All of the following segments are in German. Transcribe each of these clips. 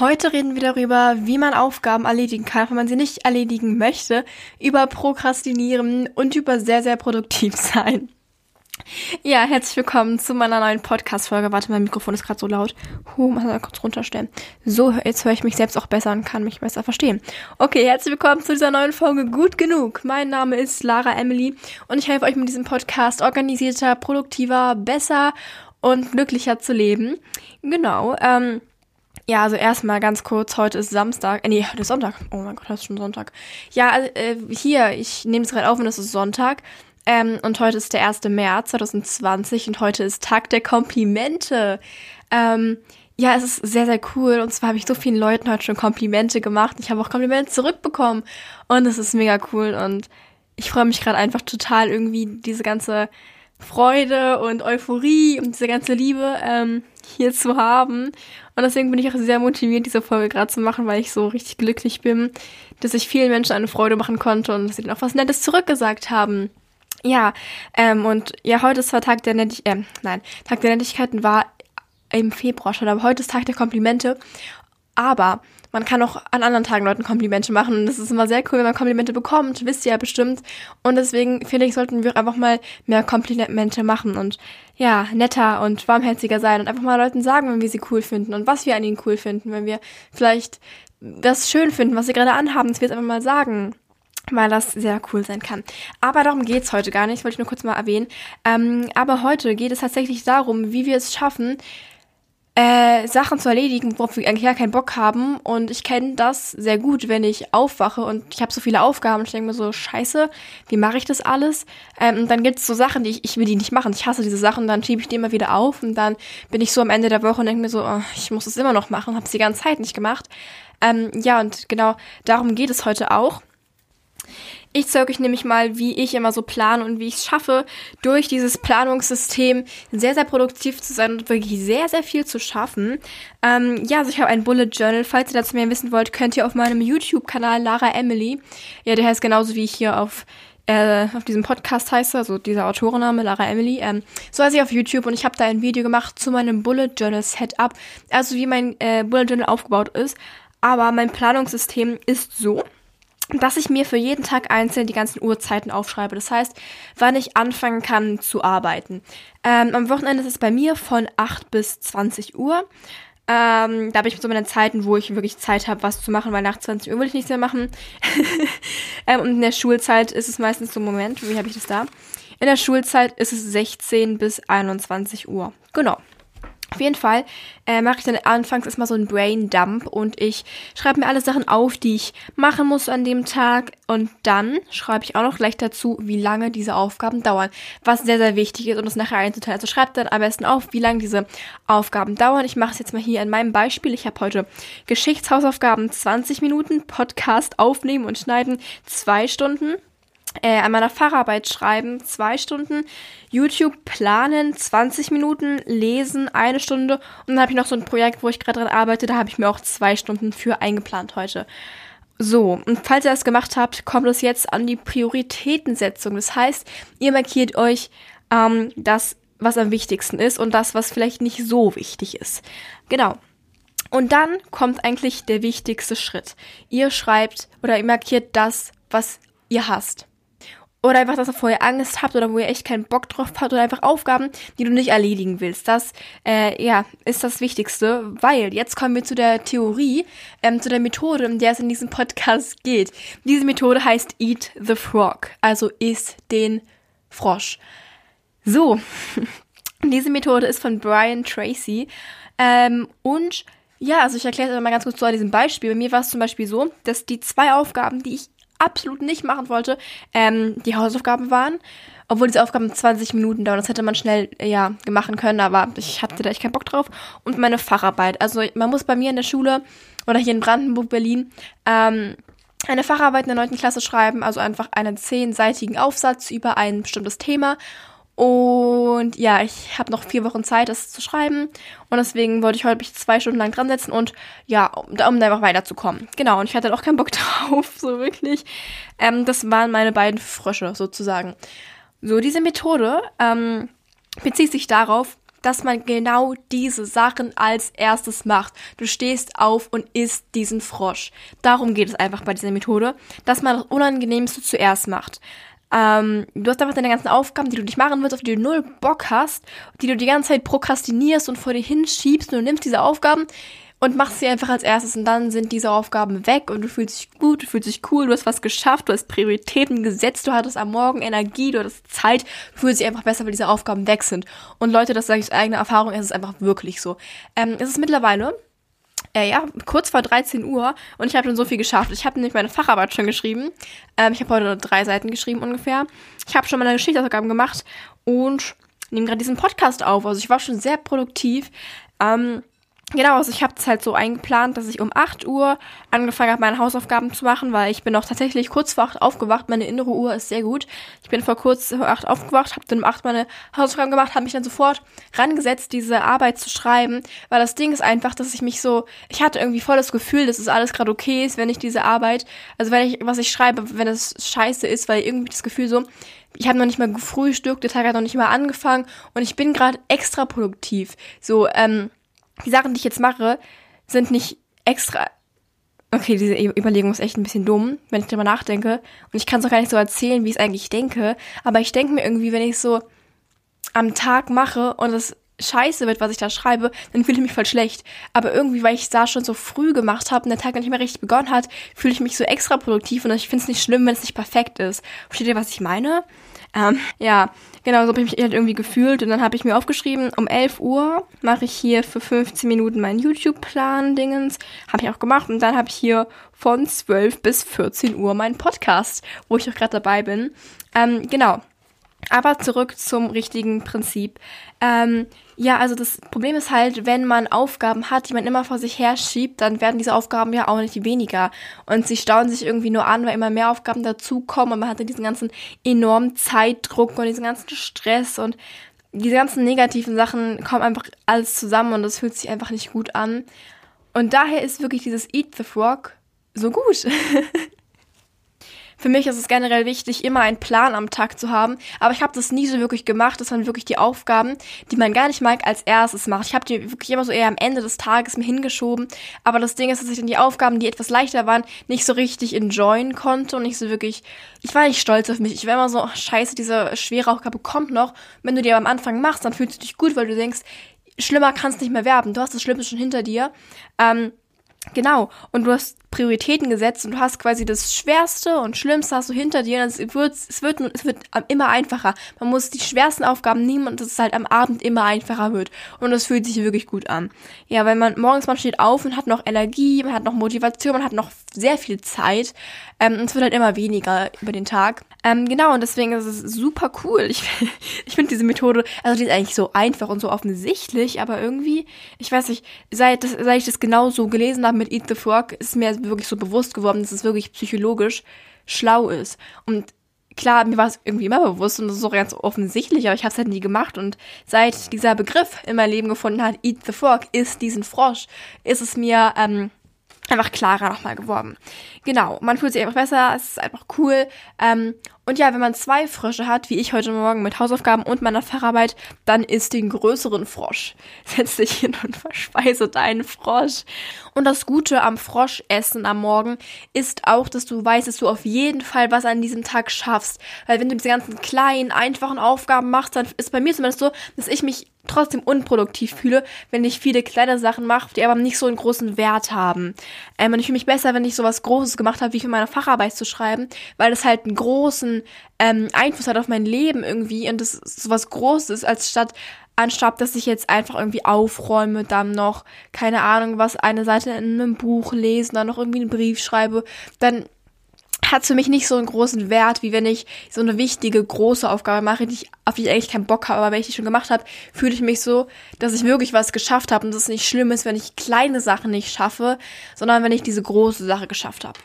Heute reden wir darüber, wie man Aufgaben erledigen kann, wenn man sie nicht erledigen möchte, über Prokrastinieren und über sehr, sehr produktiv sein. Ja, herzlich willkommen zu meiner neuen Podcast-Folge. Warte, mein Mikrofon ist gerade so laut. Huh, mal kurz runterstellen. So, jetzt höre ich mich selbst auch besser und kann mich besser verstehen. Okay, herzlich willkommen zu dieser neuen Folge Gut Genug. Mein Name ist Lara Emily und ich helfe euch mit diesem Podcast organisierter, produktiver, besser und glücklicher zu leben. Genau, ähm, ja, also erstmal ganz kurz, heute ist Samstag, äh, nee, heute ist Sonntag. Oh mein Gott, heute ist schon Sonntag. Ja, äh, hier, ich nehme es gerade auf und es ist Sonntag. Ähm, und heute ist der 1. März 2020 und heute ist Tag der Komplimente. Ähm, ja, es ist sehr, sehr cool. Und zwar habe ich so vielen Leuten heute schon Komplimente gemacht. Ich habe auch Komplimente zurückbekommen. Und es ist mega cool. Und ich freue mich gerade einfach total irgendwie diese ganze Freude und Euphorie und diese ganze Liebe ähm, hier zu haben. Und deswegen bin ich auch sehr motiviert, diese Folge gerade zu machen, weil ich so richtig glücklich bin, dass ich vielen Menschen eine Freude machen konnte und dass sie dann auch was Nettes zurückgesagt haben. Ja, ähm, und ja, heute ist zwar Tag der Nettigkeiten, äh, nein, Tag der Nettigkeiten war im Februar schon, aber heute ist Tag der Komplimente. Aber man kann auch an anderen Tagen Leuten Komplimente machen und das ist immer sehr cool, wenn man Komplimente bekommt, wisst ihr ja bestimmt. Und deswegen finde ich, sollten wir einfach mal mehr Komplimente machen und ja, netter und warmherziger sein und einfach mal Leuten sagen, wenn wir sie cool finden und was wir an ihnen cool finden, wenn wir vielleicht das schön finden, was sie gerade anhaben, dass wir es einfach mal sagen weil das sehr cool sein kann. Aber darum geht's heute gar nicht, wollte ich nur kurz mal erwähnen. Ähm, aber heute geht es tatsächlich darum, wie wir es schaffen, äh, Sachen zu erledigen, worauf wir eigentlich gar keinen Bock haben. Und ich kenne das sehr gut, wenn ich aufwache und ich habe so viele Aufgaben ich denke mir so, scheiße, wie mache ich das alles? Ähm, und dann gibt's so Sachen, die ich, ich will die nicht machen. Ich hasse diese Sachen, dann schiebe ich die immer wieder auf und dann bin ich so am Ende der Woche und denke mir so, oh, ich muss es immer noch machen, habe es die ganze Zeit nicht gemacht. Ähm, ja, und genau darum geht es heute auch. Ich zeige euch nämlich mal, wie ich immer so plane und wie ich es schaffe, durch dieses Planungssystem sehr, sehr produktiv zu sein und wirklich sehr, sehr viel zu schaffen. Ähm, ja, also ich habe ein Bullet Journal. Falls ihr dazu mehr wissen wollt, könnt ihr auf meinem YouTube-Kanal Lara Emily, ja, der heißt genauso wie ich hier auf äh, auf diesem Podcast heiße, also dieser Autorenname, Lara Emily, ähm, so heiße ich auf YouTube und ich habe da ein Video gemacht zu meinem Bullet Journal Setup, also wie mein äh, Bullet Journal aufgebaut ist. Aber mein Planungssystem ist so, dass ich mir für jeden Tag einzeln die ganzen Uhrzeiten aufschreibe. Das heißt, wann ich anfangen kann zu arbeiten. Ähm, am Wochenende ist es bei mir von 8 bis 20 Uhr. Ähm, da habe ich so meine Zeiten, wo ich wirklich Zeit habe, was zu machen, weil nach 20 Uhr will ich nichts mehr machen. ähm, und in der Schulzeit ist es meistens so Moment, wie habe ich das da? In der Schulzeit ist es 16 bis 21 Uhr. Genau. Auf jeden Fall äh, mache ich dann anfangs erstmal so einen Brain Dump und ich schreibe mir alle Sachen auf, die ich machen muss an dem Tag und dann schreibe ich auch noch gleich dazu, wie lange diese Aufgaben dauern, was sehr, sehr wichtig ist, um das nachher einzuteilen. Also schreibt dann am besten auf, wie lange diese Aufgaben dauern. Ich mache es jetzt mal hier in meinem Beispiel. Ich habe heute Geschichtshausaufgaben 20 Minuten, Podcast aufnehmen und schneiden zwei Stunden äh, an meiner Facharbeit schreiben, zwei Stunden, YouTube planen, 20 Minuten, lesen, eine Stunde und dann habe ich noch so ein Projekt, wo ich gerade dran arbeite, da habe ich mir auch zwei Stunden für eingeplant heute. So, und falls ihr das gemacht habt, kommt es jetzt an die Prioritätensetzung. Das heißt, ihr markiert euch ähm, das, was am wichtigsten ist und das, was vielleicht nicht so wichtig ist. Genau. Und dann kommt eigentlich der wichtigste Schritt. Ihr schreibt oder ihr markiert das, was ihr hasst. Oder einfach, dass ihr vorher Angst habt oder wo ihr echt keinen Bock drauf habt oder einfach Aufgaben, die du nicht erledigen willst. Das, äh, ja, ist das Wichtigste, weil jetzt kommen wir zu der Theorie, ähm, zu der Methode, um der es in diesem Podcast geht. Diese Methode heißt Eat the Frog, also iss den Frosch. So, diese Methode ist von Brian Tracy ähm, und ja, also ich erkläre es mal ganz kurz zu diesem Beispiel. Bei mir war es zum Beispiel so, dass die zwei Aufgaben, die ich absolut nicht machen wollte, ähm, die Hausaufgaben waren. Obwohl diese Aufgaben 20 Minuten dauern. Das hätte man schnell, ja, machen können, aber ich hatte da echt keinen Bock drauf. Und meine Facharbeit. Also man muss bei mir in der Schule oder hier in Brandenburg, Berlin, ähm, eine Facharbeit in der 9. Klasse schreiben, also einfach einen zehnseitigen Aufsatz über ein bestimmtes Thema. Und ja, ich habe noch vier Wochen Zeit, das zu schreiben. Und deswegen wollte ich heute mich zwei Stunden lang dran setzen und ja, um, um einfach weiterzukommen. Genau, und ich hatte auch keinen Bock drauf, so wirklich. Ähm, das waren meine beiden Frösche sozusagen. So, diese Methode ähm, bezieht sich darauf, dass man genau diese Sachen als erstes macht. Du stehst auf und isst diesen Frosch. Darum geht es einfach bei dieser Methode, dass man das Unangenehmste zuerst macht. Ähm, du hast einfach deine ganzen Aufgaben, die du nicht machen willst, auf die du null Bock hast, die du die ganze Zeit prokrastinierst und vor dir hinschiebst und du nimmst diese Aufgaben, und machst sie einfach als erstes und dann sind diese Aufgaben weg und du fühlst dich gut, du fühlst dich cool, du hast was geschafft, du hast Prioritäten gesetzt, du hattest am Morgen Energie, du hattest Zeit, du fühlst dich einfach besser, weil diese Aufgaben weg sind. Und Leute, das sage ich aus eigener Erfahrung, es ist einfach wirklich so. Ähm, es ist mittlerweile äh, ja, kurz vor 13 Uhr und ich habe schon so viel geschafft. Ich habe nämlich meine Facharbeit schon geschrieben. Ähm, ich habe heute drei Seiten geschrieben ungefähr. Ich habe schon meine Geschichtsaufgaben gemacht und nehme gerade diesen Podcast auf. Also ich war schon sehr produktiv. Ähm, Genau, also ich habe es halt so eingeplant, dass ich um 8 Uhr angefangen habe, meine Hausaufgaben zu machen, weil ich bin auch tatsächlich kurz vor 8 aufgewacht. Meine innere Uhr ist sehr gut. Ich bin vor kurz vor 8 aufgewacht, habe dann um 8 meine Hausaufgaben gemacht, habe mich dann sofort rangesetzt, diese Arbeit zu schreiben, weil das Ding ist einfach, dass ich mich so, ich hatte irgendwie voll das Gefühl, dass es alles gerade okay ist, wenn ich diese Arbeit, also wenn ich, was ich schreibe, wenn es scheiße ist, weil irgendwie das Gefühl so, ich habe noch nicht mal gefrühstückt, der Tag hat noch nicht mal angefangen und ich bin gerade extra produktiv. So, ähm, die Sachen, die ich jetzt mache, sind nicht extra. Okay, diese Überlegung ist echt ein bisschen dumm, wenn ich drüber nachdenke. Und ich kann es auch gar nicht so erzählen, wie ich es eigentlich denke. Aber ich denke mir irgendwie, wenn ich so am Tag mache und es scheiße wird, was ich da schreibe, dann fühle ich mich voll schlecht. Aber irgendwie, weil ich es da schon so früh gemacht habe und der Tag noch nicht mehr richtig begonnen hat, fühle ich mich so extra produktiv und ich finde es nicht schlimm, wenn es nicht perfekt ist. Versteht ihr, was ich meine? Ähm, ja, genau, so habe ich mich halt irgendwie gefühlt. Und dann habe ich mir aufgeschrieben, um 11 Uhr mache ich hier für 15 Minuten meinen YouTube-Plan-Dingens. Habe ich auch gemacht. Und dann habe ich hier von 12 bis 14 Uhr meinen Podcast, wo ich auch gerade dabei bin. Ähm, genau. Aber zurück zum richtigen Prinzip. Ähm, ja, also das Problem ist halt, wenn man Aufgaben hat, die man immer vor sich her schiebt, dann werden diese Aufgaben ja auch nicht weniger. Und sie stauen sich irgendwie nur an, weil immer mehr Aufgaben dazukommen und man hat dann diesen ganzen enormen Zeitdruck und diesen ganzen Stress und diese ganzen negativen Sachen kommen einfach alles zusammen und das fühlt sich einfach nicht gut an. Und daher ist wirklich dieses Eat the Frog so gut. Für mich ist es generell wichtig, immer einen Plan am Tag zu haben, aber ich habe das nie so wirklich gemacht, dass man wirklich die Aufgaben, die man gar nicht mag, als erstes macht. Ich habe die wirklich immer so eher am Ende des Tages mir hingeschoben, aber das Ding ist, dass ich dann die Aufgaben, die etwas leichter waren, nicht so richtig enjoyen konnte und nicht so wirklich, ich war nicht stolz auf mich. Ich war immer so, oh, scheiße, diese schwere Aufgabe kommt noch. Wenn du die am Anfang machst, dann fühlst du dich gut, weil du denkst, schlimmer kannst nicht mehr werden. Du hast das Schlimme schon hinter dir. Ähm, Genau. Und du hast Prioritäten gesetzt und du hast quasi das Schwerste und Schlimmste hast du hinter dir. Und es wird, es wird, es wird immer einfacher. Man muss die schwersten Aufgaben nehmen und dass es halt am Abend immer einfacher wird. Und das fühlt sich wirklich gut an. Ja, weil man morgens man steht auf und hat noch Energie, man hat noch Motivation, man hat noch sehr viel Zeit. Ähm, und es wird halt immer weniger über den Tag. Ähm, genau, und deswegen ist es super cool. Ich, ich finde diese Methode, also die ist eigentlich so einfach und so offensichtlich, aber irgendwie, ich weiß nicht, seit, seit ich das genau so gelesen habe mit Eat the Frog, ist mir wirklich so bewusst geworden, dass es wirklich psychologisch schlau ist. Und klar, mir war es irgendwie immer bewusst und das ist auch ganz offensichtlich, aber ich habe es halt nie gemacht. Und seit dieser Begriff in mein Leben gefunden hat, Eat the Frog, ist diesen Frosch, ist es mir ähm, einfach klarer nochmal geworden. Genau, man fühlt sich einfach besser, es ist einfach cool. Ähm, und ja, wenn man zwei Frösche hat, wie ich heute Morgen mit Hausaufgaben und meiner Facharbeit, dann isst den größeren Frosch. Setz dich hin und verspeise deinen Frosch. Und das Gute am Froschessen am Morgen ist auch, dass du weißt, dass du auf jeden Fall was an diesem Tag schaffst. Weil wenn du diese ganzen kleinen, einfachen Aufgaben machst, dann ist bei mir zumindest so, dass ich mich trotzdem unproduktiv fühle, wenn ich viele kleine Sachen mache, die aber nicht so einen großen Wert haben. Ähm, und ich fühle mich besser, wenn ich sowas Großes gemacht habe, wie für meine Facharbeit zu schreiben, weil das halt einen großen ähm, Einfluss hat auf mein Leben irgendwie und das sowas Großes, als statt anstatt dass ich jetzt einfach irgendwie aufräume, dann noch, keine Ahnung, was eine Seite in einem Buch lesen, dann noch irgendwie einen Brief schreibe, dann hat für mich nicht so einen großen Wert, wie wenn ich so eine wichtige, große Aufgabe mache, die ich, auf die ich eigentlich keinen Bock habe, aber wenn ich die schon gemacht habe, fühle ich mich so, dass ich wirklich was geschafft habe und dass es nicht schlimm ist, wenn ich kleine Sachen nicht schaffe, sondern wenn ich diese große Sache geschafft habe.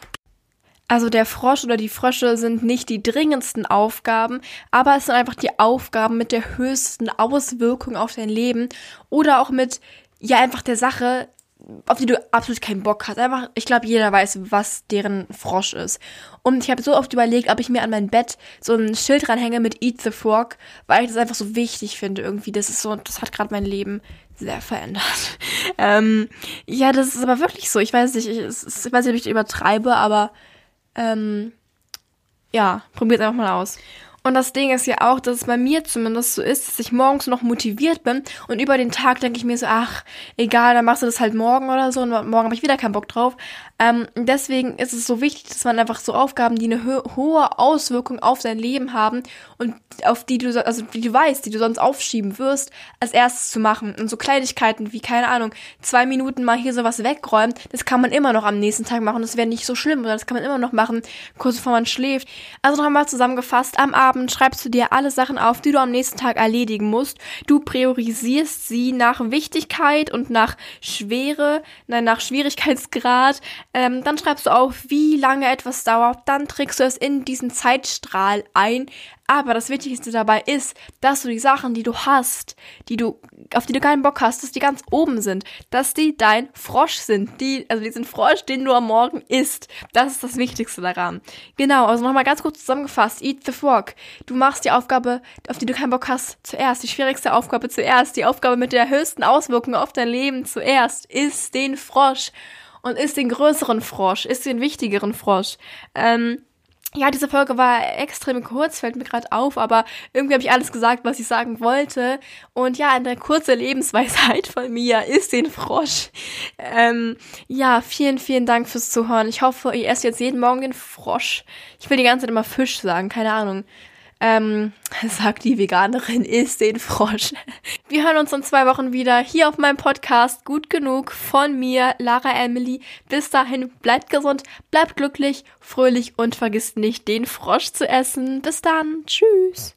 Also der Frosch oder die Frösche sind nicht die dringendsten Aufgaben, aber es sind einfach die Aufgaben mit der höchsten Auswirkung auf dein Leben oder auch mit, ja, einfach der Sache, auf die du absolut keinen Bock hast. Einfach, ich glaube, jeder weiß, was deren Frosch ist. Und ich habe so oft überlegt, ob ich mir an mein Bett so ein Schild ranhänge mit Eat the Frog, weil ich das einfach so wichtig finde irgendwie. Das ist so, das hat gerade mein Leben sehr verändert. Ähm, ja, das ist aber wirklich so. Ich weiß nicht, ich, ich weiß nicht, ob ich übertreibe, aber ähm, ja, probiert einfach mal aus. Und das Ding ist ja auch, dass es bei mir zumindest so ist, dass ich morgens noch motiviert bin und über den Tag denke ich mir so, ach, egal, dann machst du das halt morgen oder so und morgen habe ich wieder keinen Bock drauf. Ähm, deswegen ist es so wichtig, dass man einfach so Aufgaben, die eine ho hohe Auswirkung auf dein Leben haben und auf die du, also die du weißt, die du sonst aufschieben wirst, als erstes zu machen. Und so Kleinigkeiten wie, keine Ahnung, zwei Minuten mal hier sowas wegräumen, das kann man immer noch am nächsten Tag machen. Das wäre nicht so schlimm, oder das kann man immer noch machen, kurz bevor man schläft. Also nochmal zusammengefasst, am Abend schreibst du dir alle Sachen auf, die du am nächsten Tag erledigen musst. Du priorisierst sie nach Wichtigkeit und nach Schwere, nein, nach Schwierigkeitsgrad ähm, dann schreibst du auf, wie lange etwas dauert. Dann trägst du es in diesen Zeitstrahl ein. Aber das Wichtigste dabei ist, dass du die Sachen, die du hast, die du, auf die du keinen Bock hast, dass die ganz oben sind, dass die dein Frosch sind, die, also diesen Frosch, den du am Morgen isst. Das ist das Wichtigste daran. Genau, also nochmal ganz kurz zusammengefasst. Eat the frog. Du machst die Aufgabe, auf die du keinen Bock hast, zuerst. Die schwierigste Aufgabe zuerst. Die Aufgabe mit der höchsten Auswirkung auf dein Leben zuerst. Ist den Frosch und isst den größeren Frosch, isst den wichtigeren Frosch. Ähm, ja, diese Folge war extrem kurz, fällt mir gerade auf, aber irgendwie habe ich alles gesagt, was ich sagen wollte. Und ja, eine kurze Lebensweisheit von mir ist den Frosch. Ähm, ja, vielen, vielen Dank fürs Zuhören. Ich hoffe, ihr esst jetzt jeden Morgen den Frosch. Ich will die ganze Zeit immer Fisch sagen, keine Ahnung. Ähm, sagt die Veganerin, isst den Frosch. Wir hören uns in zwei Wochen wieder hier auf meinem Podcast Gut genug von mir, Lara Emily. Bis dahin, bleibt gesund, bleibt glücklich, fröhlich und vergisst nicht, den Frosch zu essen. Bis dann. Tschüss.